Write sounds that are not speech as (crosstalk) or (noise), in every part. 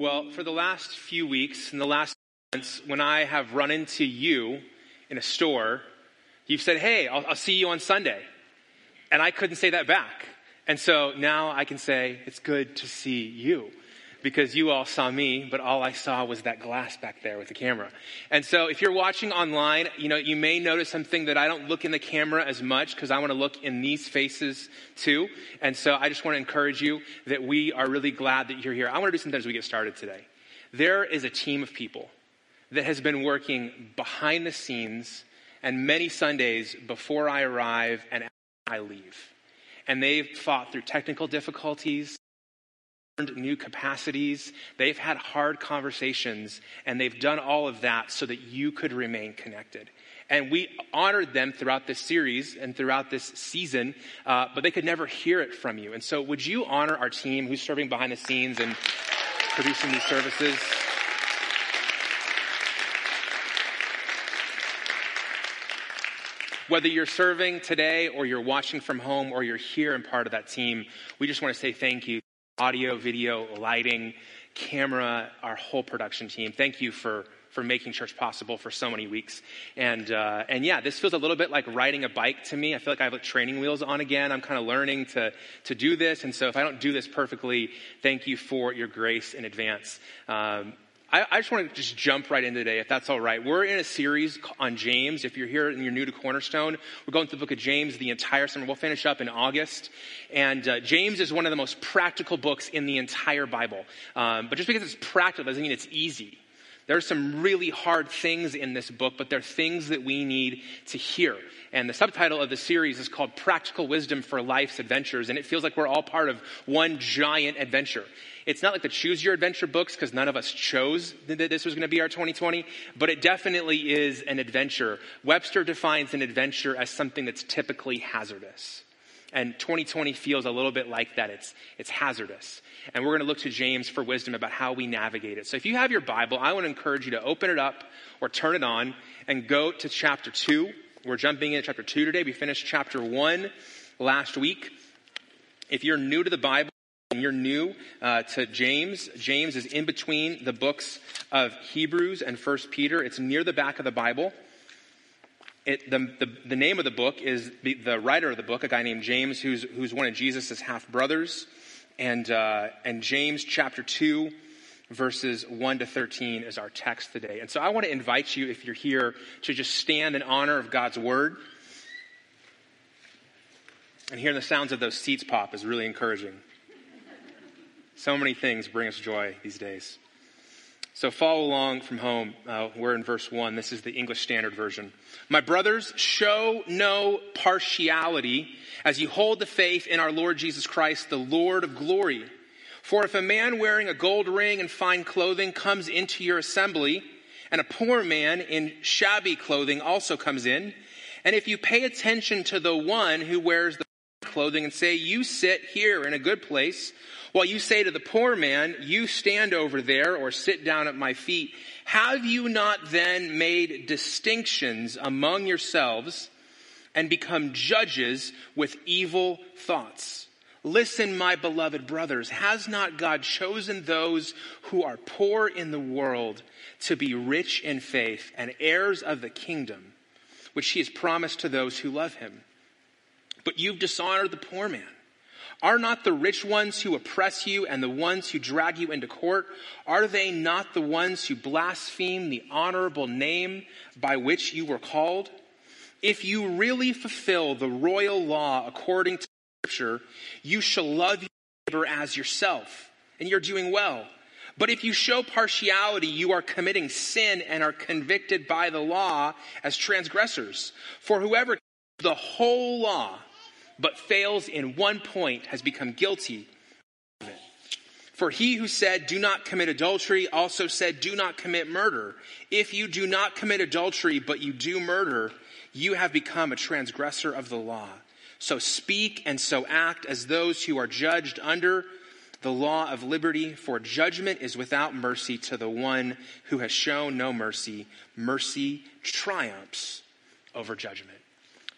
Well, for the last few weeks, in the last months, when I have run into you in a store, you've said, Hey, I'll, I'll see you on Sunday. And I couldn't say that back. And so now I can say, It's good to see you because you all saw me, but all I saw was that glass back there with the camera. And so if you're watching online, you know, you may notice something that I don't look in the camera as much because I want to look in these faces too. And so I just want to encourage you that we are really glad that you're here. I want to do something as we get started today. There is a team of people that has been working behind the scenes and many Sundays before I arrive and I leave. And they've fought through technical difficulties new capacities. They've had hard conversations, and they've done all of that so that you could remain connected. And we honored them throughout this series and throughout this season, uh, but they could never hear it from you. And so, would you honor our team who's serving behind the scenes and producing these services? Whether you're serving today or you're watching from home or you're here and part of that team, we just want to say thank you audio, video, lighting, camera, our whole production team. Thank you for for making church possible for so many weeks. And uh, and yeah, this feels a little bit like riding a bike to me. I feel like I have like training wheels on again. I'm kind of learning to to do this, and so if I don't do this perfectly, thank you for your grace in advance. Um, I, I, just want to just jump right in today, if that's all right. We're in a series on James. If you're here and you're new to Cornerstone, we're going through the book of James the entire summer. We'll finish up in August. And uh, James is one of the most practical books in the entire Bible. Um, but just because it's practical doesn't mean it's easy. There are some really hard things in this book, but they're things that we need to hear. And the subtitle of the series is called Practical Wisdom for Life's Adventures. And it feels like we're all part of one giant adventure. It's not like the choose your adventure books because none of us chose that this was going to be our 2020, but it definitely is an adventure. Webster defines an adventure as something that's typically hazardous. And 2020 feels a little bit like that. It's, it's hazardous. And we're going to look to James for wisdom about how we navigate it. So if you have your Bible, I want to encourage you to open it up or turn it on and go to chapter 2. We're jumping into chapter 2 today. We finished chapter 1 last week. If you're new to the Bible, and you're new uh, to James, James is in between the books of Hebrews and First Peter. It's near the back of the Bible. It, the, the, the, name of the book is the, the, writer of the book, a guy named James, who's, who's one of Jesus' half brothers. And, uh, and James chapter 2, verses 1 to 13 is our text today. And so I want to invite you, if you're here, to just stand in honor of God's word. And hearing the sounds of those seats pop is really encouraging. So many things bring us joy these days. So follow along from home. Uh, we're in verse 1. This is the English Standard Version. My brothers, show no partiality as you hold the faith in our Lord Jesus Christ, the Lord of glory. For if a man wearing a gold ring and fine clothing comes into your assembly, and a poor man in shabby clothing also comes in, and if you pay attention to the one who wears the clothing and say, You sit here in a good place, while you say to the poor man, You stand over there or sit down at my feet, have you not then made distinctions among yourselves and become judges with evil thoughts? Listen, my beloved brothers, has not God chosen those who are poor in the world to be rich in faith and heirs of the kingdom, which he has promised to those who love him? But you've dishonored the poor man. Are not the rich ones who oppress you and the ones who drag you into court, are they not the ones who blaspheme the honorable name by which you were called? If you really fulfill the royal law according to scripture, you shall love your neighbor as yourself, and you're doing well. But if you show partiality, you are committing sin and are convicted by the law as transgressors. For whoever the whole law but fails in one point has become guilty of it. For he who said, do not commit adultery, also said, do not commit murder. If you do not commit adultery, but you do murder, you have become a transgressor of the law. So speak and so act as those who are judged under the law of liberty, for judgment is without mercy to the one who has shown no mercy. Mercy triumphs over judgment.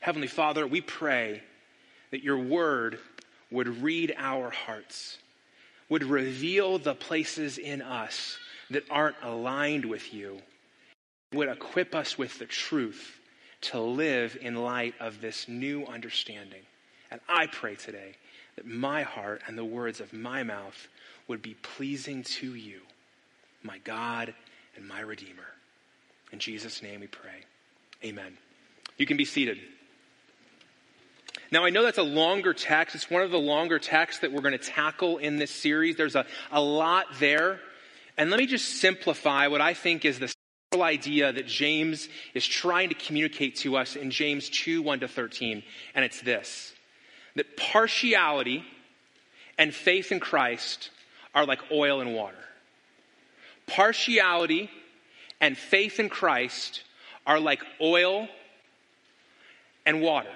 Heavenly Father, we pray that your word would read our hearts, would reveal the places in us that aren't aligned with you, would equip us with the truth to live in light of this new understanding. And I pray today that my heart and the words of my mouth would be pleasing to you, my God and my Redeemer. In Jesus' name we pray. Amen. You can be seated. Now, I know that's a longer text. It's one of the longer texts that we're going to tackle in this series. There's a, a lot there. And let me just simplify what I think is the central idea that James is trying to communicate to us in James 2 1 to 13. And it's this that partiality and faith in Christ are like oil and water. Partiality and faith in Christ are like oil and water.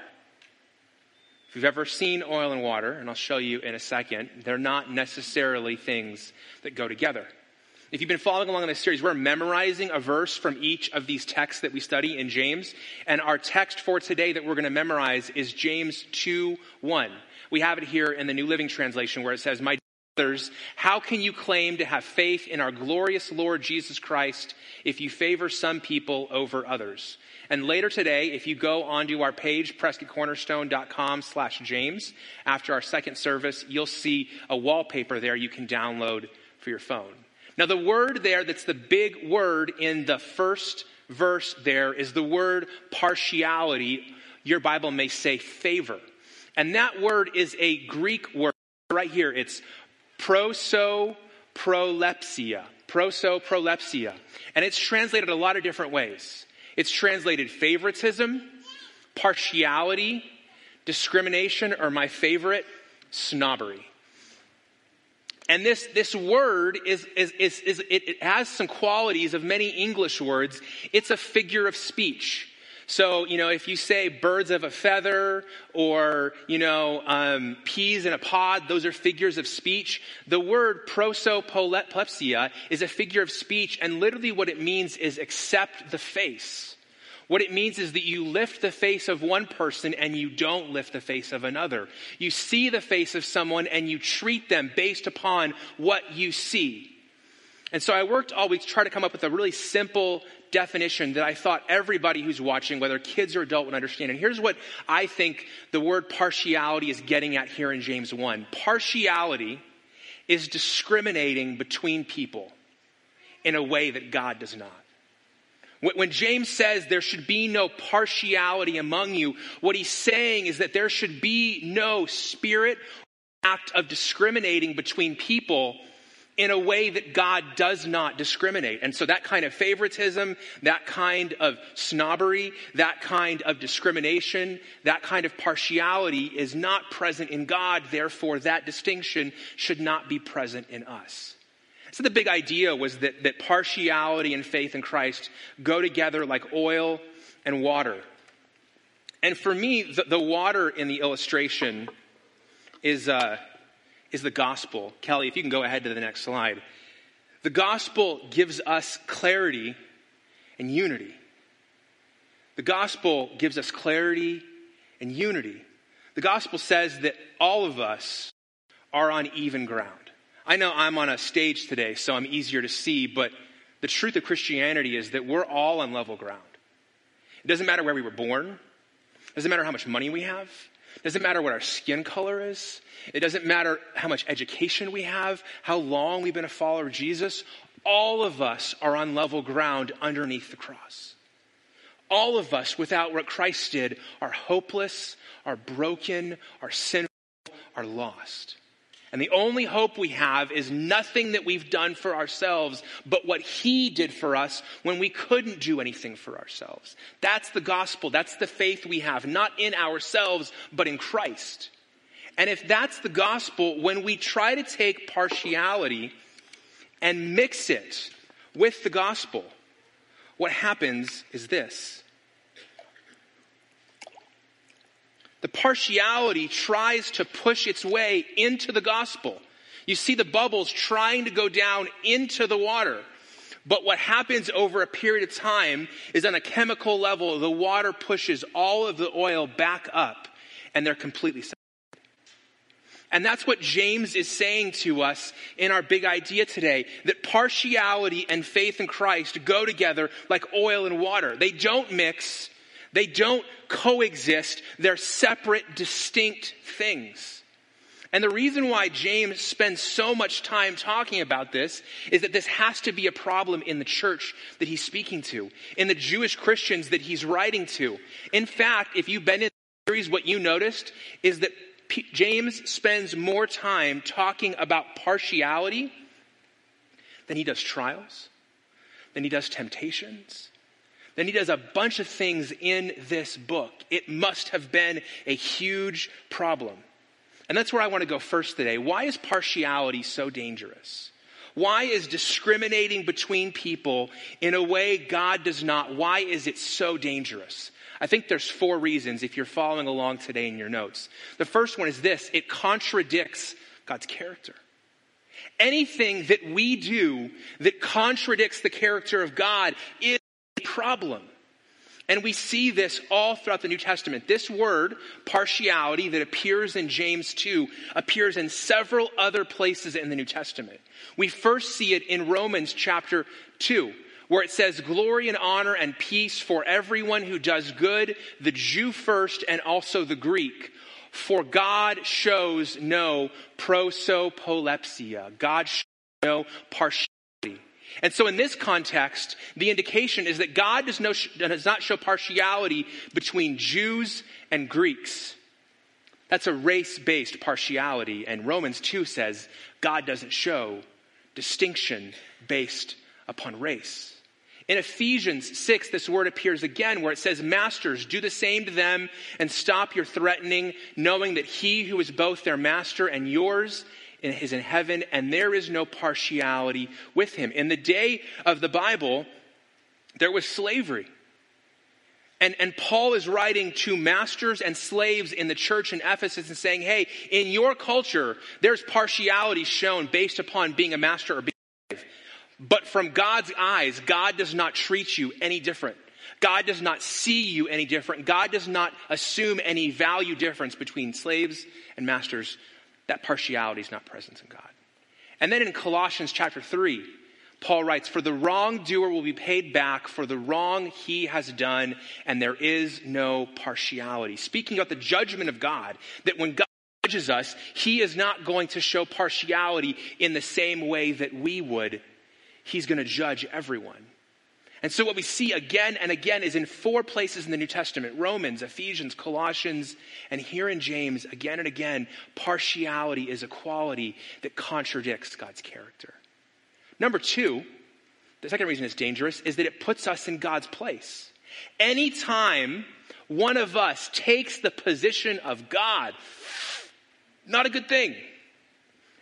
You've ever seen oil and water, and I'll show you in a second, they're not necessarily things that go together. If you've been following along in this series, we're memorizing a verse from each of these texts that we study in James. And our text for today that we're going to memorize is James 2 1. We have it here in the New Living Translation where it says, My brothers, how can you claim to have faith in our glorious Lord Jesus Christ if you favor some people over others? And later today, if you go onto our page, prescottcornerstone.com slash James, after our second service, you'll see a wallpaper there you can download for your phone. Now, the word there that's the big word in the first verse there is the word partiality. Your Bible may say favor. And that word is a Greek word right here. It's proso prolepsia. Proso prolepsia. And it's translated a lot of different ways. It's translated favoritism, partiality, discrimination, or my favorite, snobbery. And this, this word is, is, is, is it, it has some qualities of many English words. It's a figure of speech. So, you know, if you say birds of a feather or, you know, um, peas in a pod, those are figures of speech. The word prosopolepsia is a figure of speech, and literally what it means is accept the face. What it means is that you lift the face of one person and you don't lift the face of another. You see the face of someone and you treat them based upon what you see. And so I worked all week to try to come up with a really simple definition that I thought everybody who's watching, whether kids or adult, would understand. And here's what I think the word partiality is getting at here in James 1. Partiality is discriminating between people in a way that God does not. When James says there should be no partiality among you, what he's saying is that there should be no spirit act of discriminating between people in a way that God does not discriminate. And so that kind of favoritism, that kind of snobbery, that kind of discrimination, that kind of partiality is not present in God. Therefore, that distinction should not be present in us. So the big idea was that, that partiality and faith in Christ go together like oil and water. And for me, the, the water in the illustration is, uh, is the gospel. Kelly, if you can go ahead to the next slide. The gospel gives us clarity and unity. The gospel gives us clarity and unity. The gospel says that all of us are on even ground. I know I'm on a stage today, so I'm easier to see, but the truth of Christianity is that we're all on level ground. It doesn't matter where we were born. It doesn't matter how much money we have. It doesn't matter what our skin color is. It doesn't matter how much education we have, how long we've been a follower of Jesus. All of us are on level ground underneath the cross. All of us, without what Christ did, are hopeless, are broken, are sinful, are lost. And the only hope we have is nothing that we've done for ourselves, but what He did for us when we couldn't do anything for ourselves. That's the gospel. That's the faith we have, not in ourselves, but in Christ. And if that's the gospel, when we try to take partiality and mix it with the gospel, what happens is this The partiality tries to push its way into the gospel. You see the bubbles trying to go down into the water. But what happens over a period of time is on a chemical level, the water pushes all of the oil back up and they're completely separated. And that's what James is saying to us in our big idea today that partiality and faith in Christ go together like oil and water. They don't mix, they don't coexist, they're separate, distinct things. And the reason why James spends so much time talking about this is that this has to be a problem in the church that he's speaking to, in the Jewish Christians that he's writing to. In fact, if you've been in the series, what you noticed is that P- James spends more time talking about partiality than he does trials, than he does temptations, than he does a bunch of things in this book. It must have been a huge problem. And that's where I want to go first today. Why is partiality so dangerous? Why is discriminating between people in a way God does not? Why is it so dangerous? I think there's four reasons if you're following along today in your notes. The first one is this it contradicts God's character. Anything that we do that contradicts the character of God is problem. And we see this all throughout the New Testament. This word, partiality, that appears in James 2, appears in several other places in the New Testament. We first see it in Romans chapter 2, where it says, Glory and honor and peace for everyone who does good, the Jew first and also the Greek. For God shows no prosopolepsia. God shows no partiality. And so in this context, the indication is that God does, no, does not show partiality between Jews and Greeks. That's a race based partiality. And Romans 2 says God doesn't show distinction based upon race. In Ephesians 6, this word appears again where it says, Masters, do the same to them and stop your threatening, knowing that he who is both their master and yours is in heaven, and there is no partiality with him. In the day of the Bible, there was slavery. And, and Paul is writing to masters and slaves in the church in Ephesus and saying, hey, in your culture, there's partiality shown based upon being a master or being a slave. But from God's eyes, God does not treat you any different. God does not see you any different. God does not assume any value difference between slaves and masters that partiality is not present in God. And then in Colossians chapter 3, Paul writes, For the wrongdoer will be paid back for the wrong he has done, and there is no partiality. Speaking about the judgment of God, that when God judges us, he is not going to show partiality in the same way that we would. He's going to judge everyone. And so, what we see again and again is in four places in the New Testament Romans, Ephesians, Colossians, and here in James, again and again, partiality is a quality that contradicts God's character. Number two, the second reason it's dangerous is that it puts us in God's place. Anytime one of us takes the position of God, not a good thing.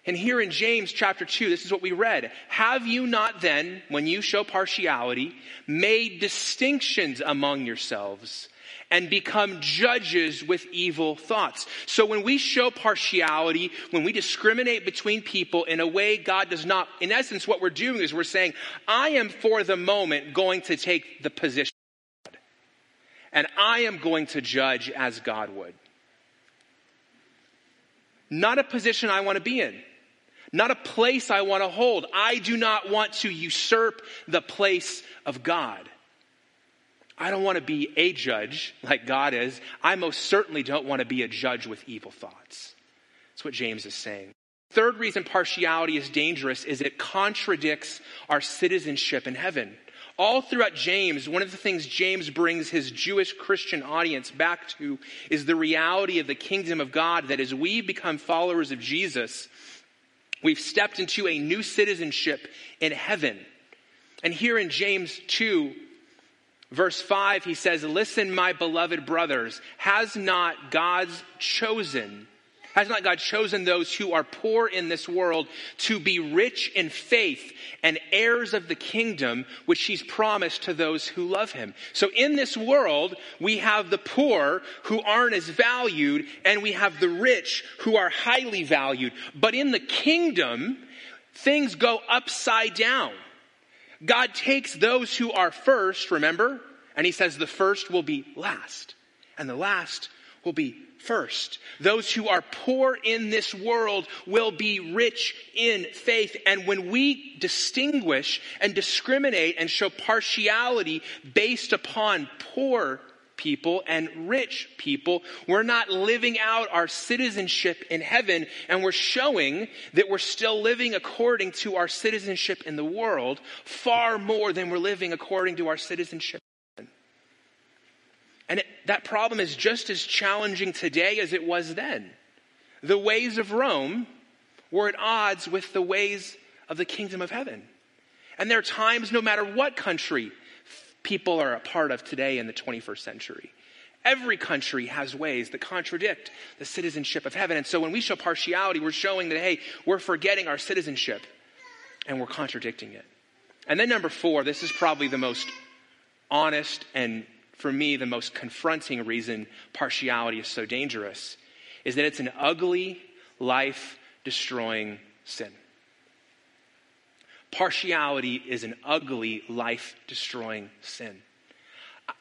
And here in James chapter 2, this is what we read. Have you not then, when you show partiality, made distinctions among yourselves and become judges with evil thoughts? So when we show partiality, when we discriminate between people in a way God does not, in essence, what we're doing is we're saying, I am for the moment going to take the position and I am going to judge as God would. Not a position I want to be in not a place I want to hold. I do not want to usurp the place of God. I don't want to be a judge like God is. I most certainly don't want to be a judge with evil thoughts. That's what James is saying. Third reason partiality is dangerous is it contradicts our citizenship in heaven. All throughout James, one of the things James brings his Jewish Christian audience back to is the reality of the kingdom of God that as we become followers of Jesus, We've stepped into a new citizenship in heaven. And here in James 2, verse 5, he says, Listen, my beloved brothers, has not God's chosen has not God chosen those who are poor in this world to be rich in faith and heirs of the kingdom which he's promised to those who love him? So in this world, we have the poor who aren't as valued and we have the rich who are highly valued. But in the kingdom, things go upside down. God takes those who are first, remember? And he says the first will be last and the last will be first. Those who are poor in this world will be rich in faith. And when we distinguish and discriminate and show partiality based upon poor people and rich people, we're not living out our citizenship in heaven and we're showing that we're still living according to our citizenship in the world far more than we're living according to our citizenship and it, that problem is just as challenging today as it was then. The ways of Rome were at odds with the ways of the kingdom of heaven. And there are times, no matter what country people are a part of today in the 21st century, every country has ways that contradict the citizenship of heaven. And so when we show partiality, we're showing that, hey, we're forgetting our citizenship and we're contradicting it. And then, number four, this is probably the most honest and for me, the most confronting reason partiality is so dangerous is that it's an ugly, life destroying sin. Partiality is an ugly, life destroying sin.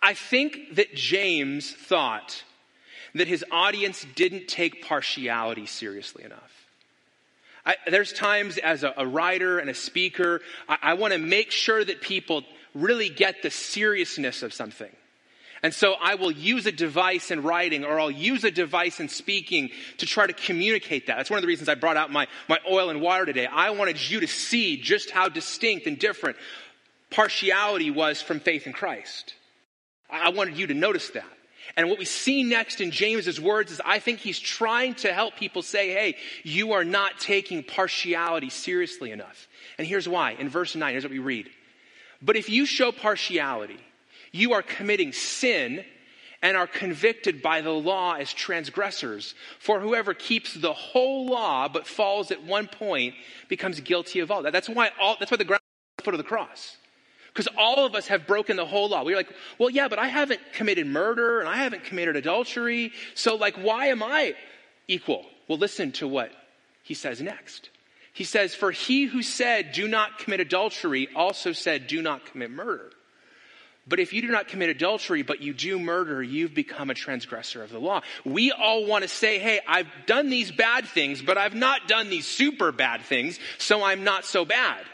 I think that James thought that his audience didn't take partiality seriously enough. I, there's times as a, a, writer and a speaker, I, I want to make sure that people really get the seriousness of something. And so I will use a device in writing or I'll use a device in speaking to try to communicate that. That's one of the reasons I brought out my, my oil and water today. I wanted you to see just how distinct and different partiality was from faith in Christ. I wanted you to notice that. And what we see next in James's words is I think he's trying to help people say, hey, you are not taking partiality seriously enough. And here's why. In verse 9, here's what we read. But if you show partiality, you are committing sin and are convicted by the law as transgressors. For whoever keeps the whole law but falls at one point becomes guilty of all that. That's why all, that's why the ground is the foot of the cross. Because all of us have broken the whole law. We're like, well, yeah, but I haven't committed murder and I haven't committed adultery. So, like, why am I equal? Well, listen to what he says next. He says, For he who said, Do not commit adultery, also said, Do not commit murder. But if you do not commit adultery, but you do murder, you've become a transgressor of the law. We all want to say, hey, I've done these bad things, but I've not done these super bad things, so I'm not so bad.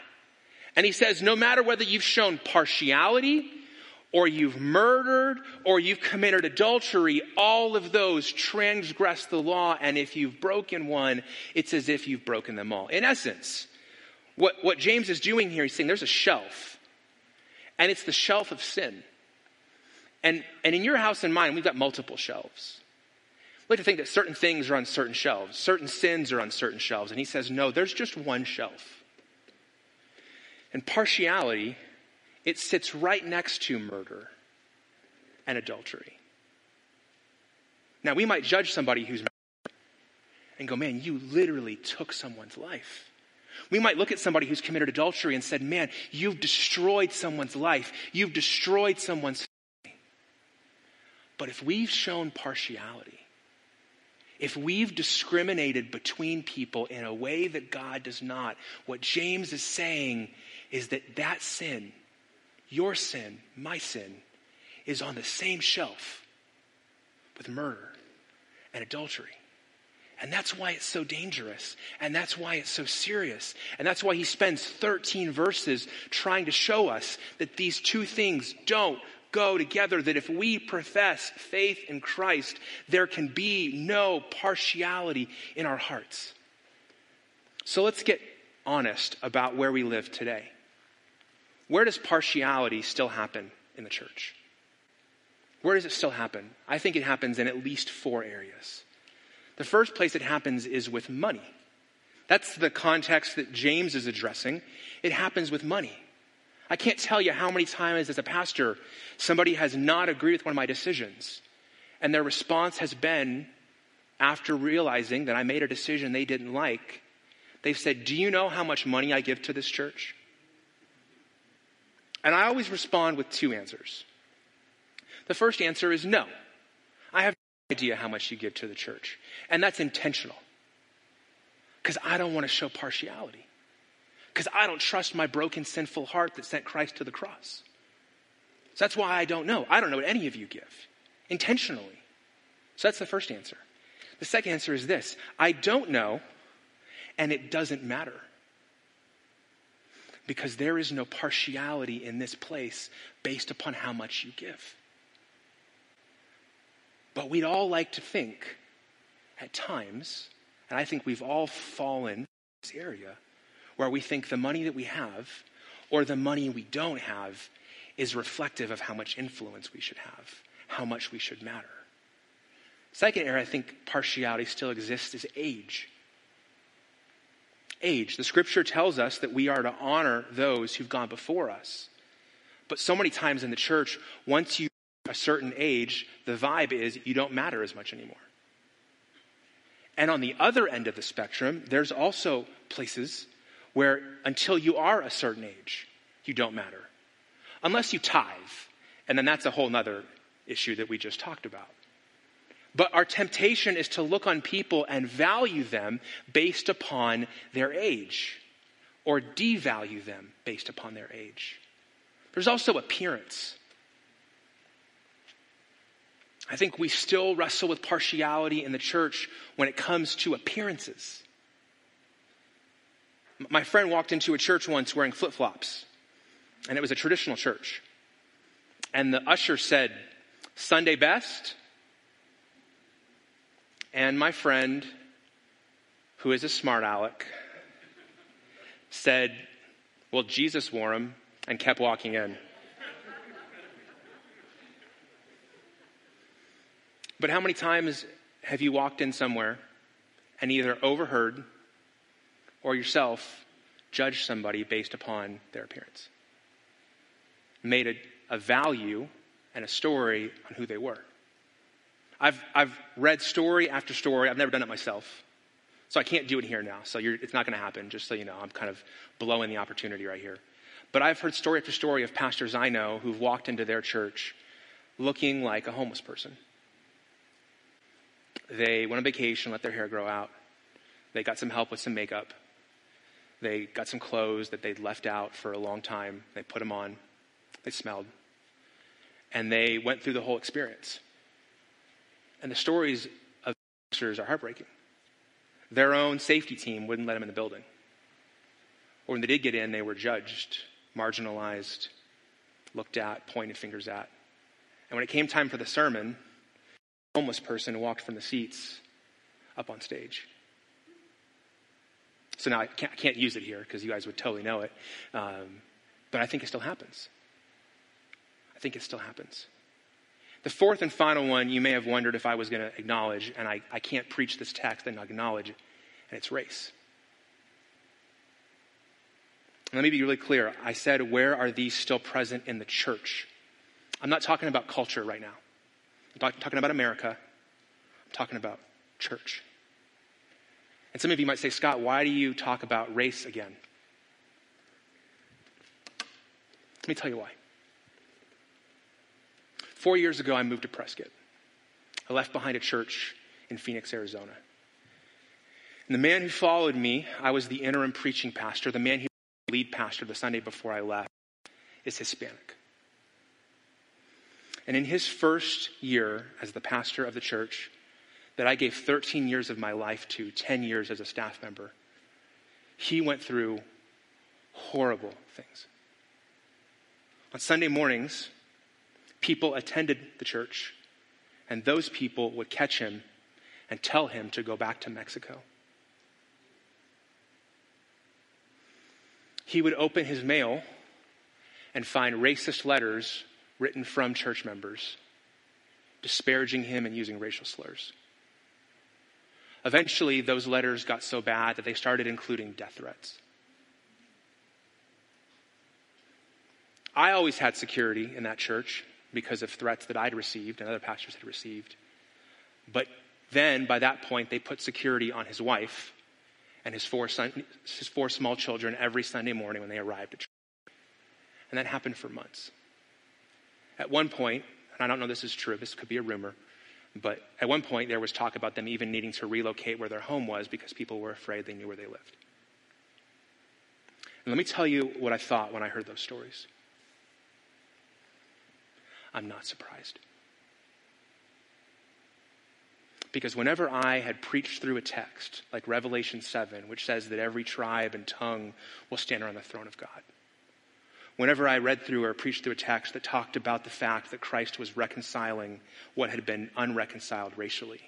And he says, no matter whether you've shown partiality, or you've murdered, or you've committed adultery, all of those transgress the law, and if you've broken one, it's as if you've broken them all. In essence, what, what James is doing here, he's saying there's a shelf and it's the shelf of sin. And, and in your house and mine, we've got multiple shelves. We like to think that certain things are on certain shelves, certain sins are on certain shelves. And he says, no, there's just one shelf. And partiality, it sits right next to murder and adultery. Now, we might judge somebody who's and go, man, you literally took someone's life. We might look at somebody who's committed adultery and said, man, you've destroyed someone's life. You've destroyed someone's family. But if we've shown partiality, if we've discriminated between people in a way that God does not, what James is saying is that that sin, your sin, my sin, is on the same shelf with murder and adultery. And that's why it's so dangerous. And that's why it's so serious. And that's why he spends 13 verses trying to show us that these two things don't go together. That if we profess faith in Christ, there can be no partiality in our hearts. So let's get honest about where we live today. Where does partiality still happen in the church? Where does it still happen? I think it happens in at least four areas. The first place it happens is with money. That's the context that James is addressing. It happens with money. I can't tell you how many times as a pastor somebody has not agreed with one of my decisions. And their response has been, after realizing that I made a decision they didn't like, they've said, Do you know how much money I give to this church? And I always respond with two answers. The first answer is no. Idea how much you give to the church. And that's intentional. Because I don't want to show partiality. Because I don't trust my broken, sinful heart that sent Christ to the cross. So that's why I don't know. I don't know what any of you give intentionally. So that's the first answer. The second answer is this I don't know, and it doesn't matter. Because there is no partiality in this place based upon how much you give. But we'd all like to think at times, and I think we've all fallen in this area, where we think the money that we have or the money we don't have is reflective of how much influence we should have, how much we should matter. Second area I think partiality still exists is age. Age. The scripture tells us that we are to honor those who've gone before us. But so many times in the church, once you a certain age, the vibe is you don't matter as much anymore. And on the other end of the spectrum, there's also places where until you are a certain age, you don't matter. Unless you tithe, and then that's a whole other issue that we just talked about. But our temptation is to look on people and value them based upon their age, or devalue them based upon their age. There's also appearance. I think we still wrestle with partiality in the church when it comes to appearances. My friend walked into a church once wearing flip flops, and it was a traditional church. And the usher said, Sunday best? And my friend, who is a smart aleck, said, Well, Jesus wore them, and kept walking in. But how many times have you walked in somewhere and either overheard or yourself judged somebody based upon their appearance? Made a, a value and a story on who they were. I've, I've read story after story. I've never done it myself. So I can't do it here now. So it's not going to happen, just so you know. I'm kind of blowing the opportunity right here. But I've heard story after story of pastors I know who've walked into their church looking like a homeless person. They went on vacation, let their hair grow out. They got some help with some makeup. They got some clothes that they'd left out for a long time. They put them on. They smelled. And they went through the whole experience. And the stories of pastors are heartbreaking. Their own safety team wouldn't let them in the building. Or when they did get in, they were judged, marginalized, looked at, pointed fingers at. And when it came time for the sermon, homeless person walked from the seats up on stage. So now I can't, I can't use it here because you guys would totally know it. Um, but I think it still happens. I think it still happens. The fourth and final one, you may have wondered if I was going to acknowledge, and I, I can't preach this text and acknowledge it, and it's race. Let me be really clear. I said, where are these still present in the church? I'm not talking about culture right now. I'm talking about America. I'm talking about church. And some of you might say, Scott, why do you talk about race again? Let me tell you why. Four years ago, I moved to Prescott. I left behind a church in Phoenix, Arizona. And the man who followed me, I was the interim preaching pastor. The man who was the lead pastor the Sunday before I left is Hispanic. And in his first year as the pastor of the church, that I gave 13 years of my life to, 10 years as a staff member, he went through horrible things. On Sunday mornings, people attended the church, and those people would catch him and tell him to go back to Mexico. He would open his mail and find racist letters written from church members disparaging him and using racial slurs. Eventually, those letters got so bad that they started including death threats. I always had security in that church because of threats that I'd received and other pastors had received. But then, by that point, they put security on his wife and his four, son, his four small children every Sunday morning when they arrived at church. And that happened for months. At one point, and I don't know this is true, this could be a rumor, but at one point there was talk about them even needing to relocate where their home was because people were afraid they knew where they lived. And let me tell you what I thought when I heard those stories. I'm not surprised. Because whenever I had preached through a text like Revelation 7, which says that every tribe and tongue will stand around the throne of God, whenever I read through or preached through a text that talked about the fact that Christ was reconciling what had been unreconciled racially,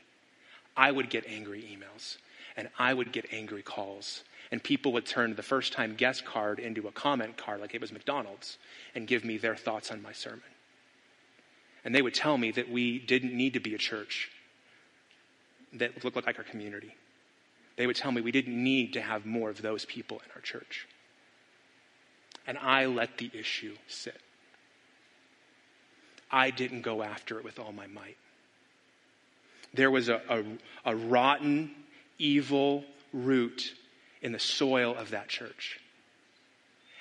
I would get angry emails and I would get angry calls. And people would turn the first time guest card into a comment card like it was McDonald's and give me their thoughts on my sermon. And they would tell me that we didn't need to be a church that looked like our community. They would tell me we didn't need to have more of those people in our church. And I let the issue sit. I didn't go after it with all my might. There was a, a, a rotten, evil root in the soil of that church.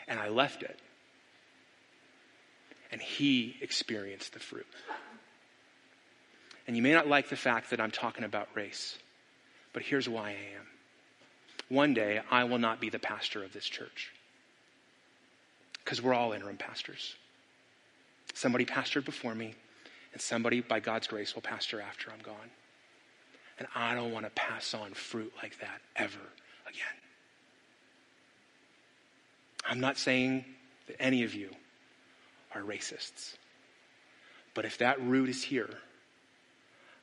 And I left it. And he experienced the fruit. And you may not like the fact that I'm talking about race, but here's why I am. One day, I will not be the pastor of this church because we're all interim pastors. Somebody pastored before me, and somebody, by God's grace, will pastor after I'm gone. And I don't want to pass on fruit like that ever again. I'm not saying that any of you are racists. But if that root is here,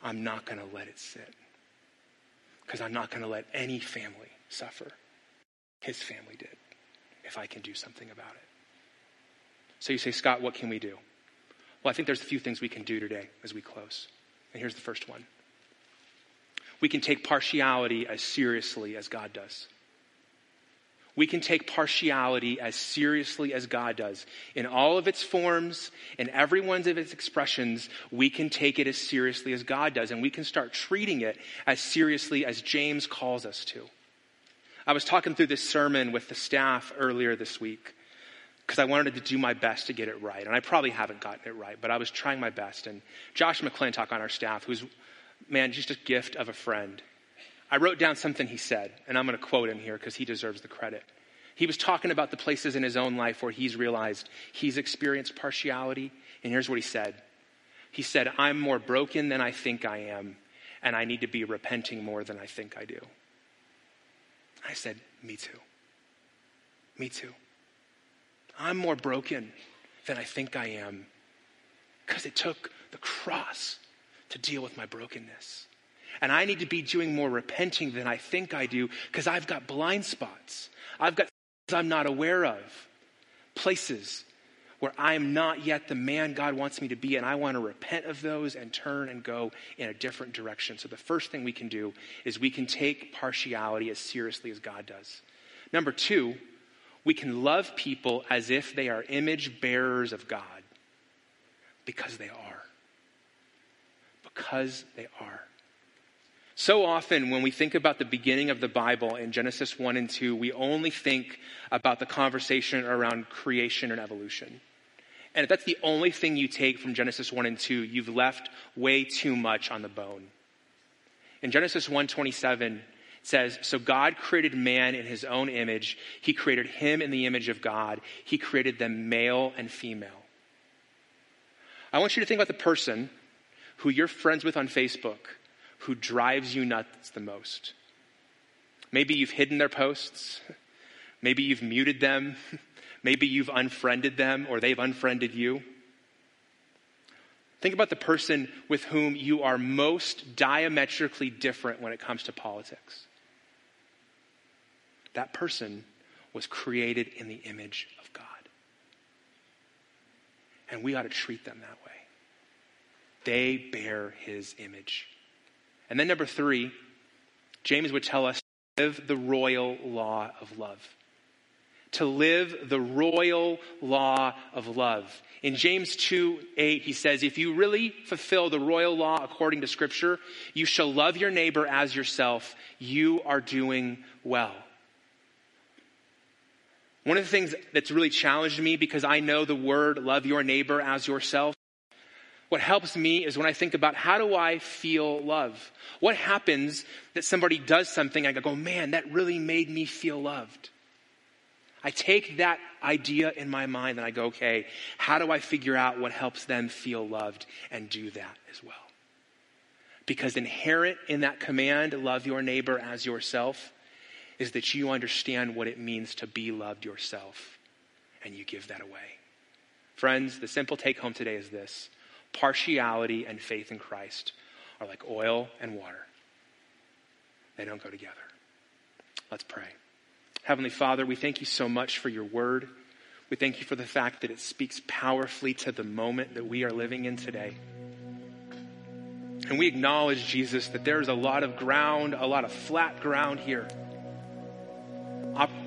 I'm not going to let it sit. Because I'm not going to let any family suffer. His family did, if I can do something about it. So you say, Scott, what can we do? Well, I think there's a few things we can do today as we close. And here's the first one we can take partiality as seriously as God does. We can take partiality as seriously as God does. In all of its forms, in every one of its expressions, we can take it as seriously as God does, and we can start treating it as seriously as James calls us to. I was talking through this sermon with the staff earlier this week because I wanted to do my best to get it right. And I probably haven't gotten it right, but I was trying my best. And Josh McClintock on our staff, who's man, just a gift of a friend. I wrote down something he said, and I'm going to quote him here because he deserves the credit. He was talking about the places in his own life where he's realized he's experienced partiality, and here's what he said. He said, I'm more broken than I think I am, and I need to be repenting more than I think I do. I said, Me too. Me too. I'm more broken than I think I am because it took the cross to deal with my brokenness. And I need to be doing more repenting than I think I do because I've got blind spots. I've got things I'm not aware of, places where I am not yet the man God wants me to be, and I want to repent of those and turn and go in a different direction. So, the first thing we can do is we can take partiality as seriously as God does. Number two, we can love people as if they are image bearers of God because they are because they are. So often, when we think about the beginning of the Bible in Genesis 1 and 2, we only think about the conversation around creation and evolution. And if that's the only thing you take from Genesis 1 and 2, you've left way too much on the bone. In Genesis 1:27 it says, "So God created man in his own image. He created him in the image of God. He created them male and female." I want you to think about the person who you're friends with on Facebook who drives you nuts the most. Maybe you've hidden their posts. Maybe you've muted them. (laughs) Maybe you've unfriended them or they've unfriended you. Think about the person with whom you are most diametrically different when it comes to politics. That person was created in the image of God. And we ought to treat them that way. They bear his image. And then, number three, James would tell us to live the royal law of love. To live the royal law of love. In James 2 8, he says, If you really fulfill the royal law according to Scripture, you shall love your neighbor as yourself. You are doing well. One of the things that's really challenged me because I know the word love your neighbor as yourself what helps me is when I think about how do I feel love? What happens that somebody does something, I go, man, that really made me feel loved. I take that idea in my mind and I go, okay, how do I figure out what helps them feel loved and do that as well? Because inherent in that command, love your neighbor as yourself, is that you understand what it means to be loved yourself, and you give that away. Friends, the simple take home today is this partiality and faith in Christ are like oil and water, they don't go together. Let's pray. Heavenly Father, we thank you so much for your word. We thank you for the fact that it speaks powerfully to the moment that we are living in today. And we acknowledge, Jesus, that there's a lot of ground, a lot of flat ground here.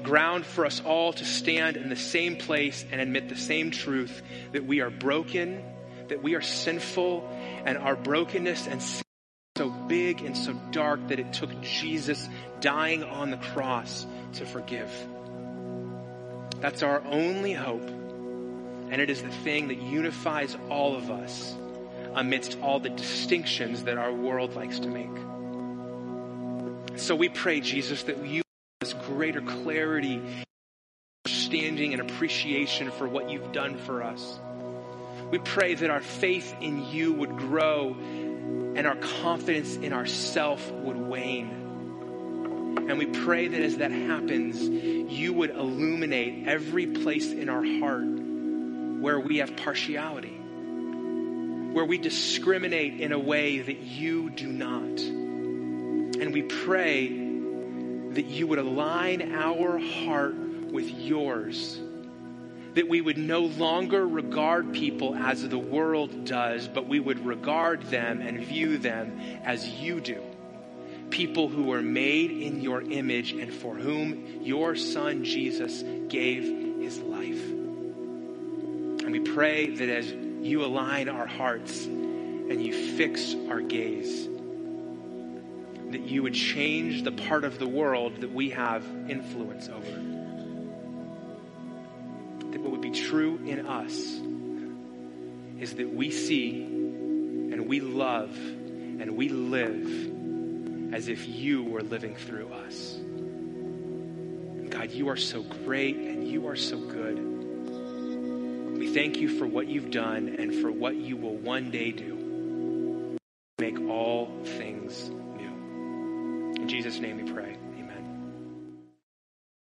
Ground for us all to stand in the same place and admit the same truth that we are broken, that we are sinful, and our brokenness and sin so big and so dark that it took Jesus dying on the cross to forgive. That's our only hope. And it is the thing that unifies all of us amidst all the distinctions that our world likes to make. So we pray, Jesus, that you us greater clarity, understanding, and appreciation for what you've done for us. We pray that our faith in you would grow and our confidence in ourself would wane. And we pray that as that happens, you would illuminate every place in our heart where we have partiality, where we discriminate in a way that you do not. And we pray that you would align our heart with yours that we would no longer regard people as the world does, but we would regard them and view them as you do. People who are made in your image and for whom your son Jesus gave his life. And we pray that as you align our hearts and you fix our gaze, that you would change the part of the world that we have influence over That what would be true in us is that we see and we love and we live as if you were living through us. God, you are so great and you are so good. We thank you for what you've done and for what you will one day do.